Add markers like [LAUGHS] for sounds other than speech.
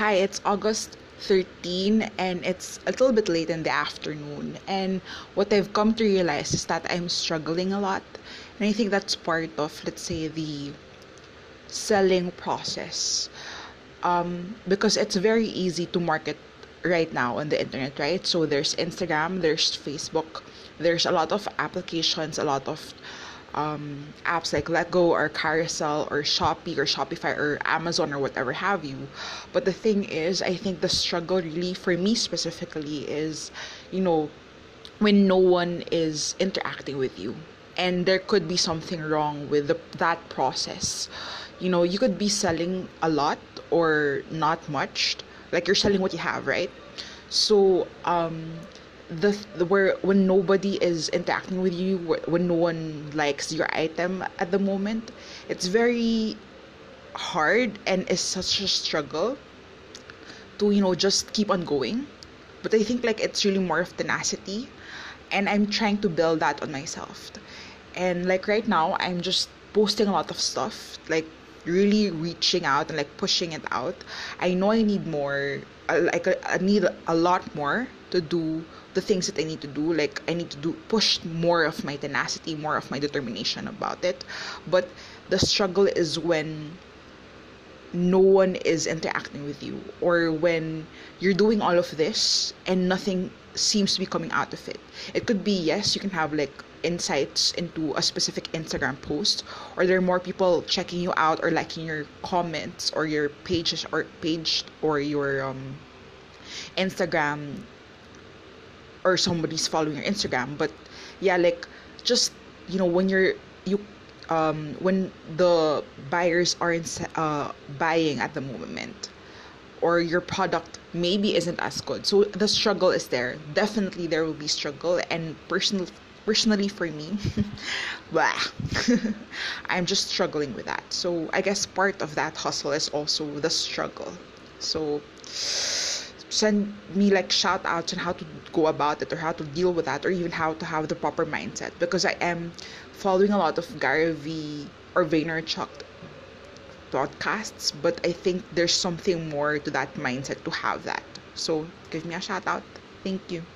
Hi, it's August 13 and it's a little bit late in the afternoon. And what I've come to realize is that I'm struggling a lot. And I think that's part of, let's say, the selling process. Um, because it's very easy to market right now on the internet, right? So there's Instagram, there's Facebook, there's a lot of applications, a lot of um, apps like Letgo or Carousell or Shopee or Shopify or Amazon or whatever have you. But the thing is, I think the struggle really for me specifically is, you know, when no one is interacting with you and there could be something wrong with the, that process. You know, you could be selling a lot or not much, like you're selling what you have, right? So, um, the, the where when nobody is interacting with you when no one likes your item at the moment it's very hard and it's such a struggle to you know just keep on going. But i think like it's really more of tenacity and i'm trying to build that on myself. And like right now i'm just posting a lot of stuff like really reaching out and like pushing it out i know i need more uh, like uh, i need a lot more to do the things that I need to do. Like I need to do push more of my tenacity, more of my determination about it. But the struggle is when no one is interacting with you or when you're doing all of this and nothing seems to be coming out of it. It could be yes, you can have like insights into a specific Instagram post or there are more people checking you out or liking your comments or your pages or page or your um Instagram or somebody's following your Instagram. But yeah, like just you know when you're you um when the buyers aren't uh buying at the moment or your product maybe isn't as good. So the struggle is there. Definitely there will be struggle. And personal personally for me [LAUGHS] [LAUGHS] i'm just struggling with that. So i guess part of that hustle is also the struggle. So send me like shout outs on how to go about it or how to deal with that or even how to have the proper mindset because I am following a lot of Gary V. or Vaynerchuk podcasts but I think there's something more to that mindset to have that. So give me a shout out. Thank you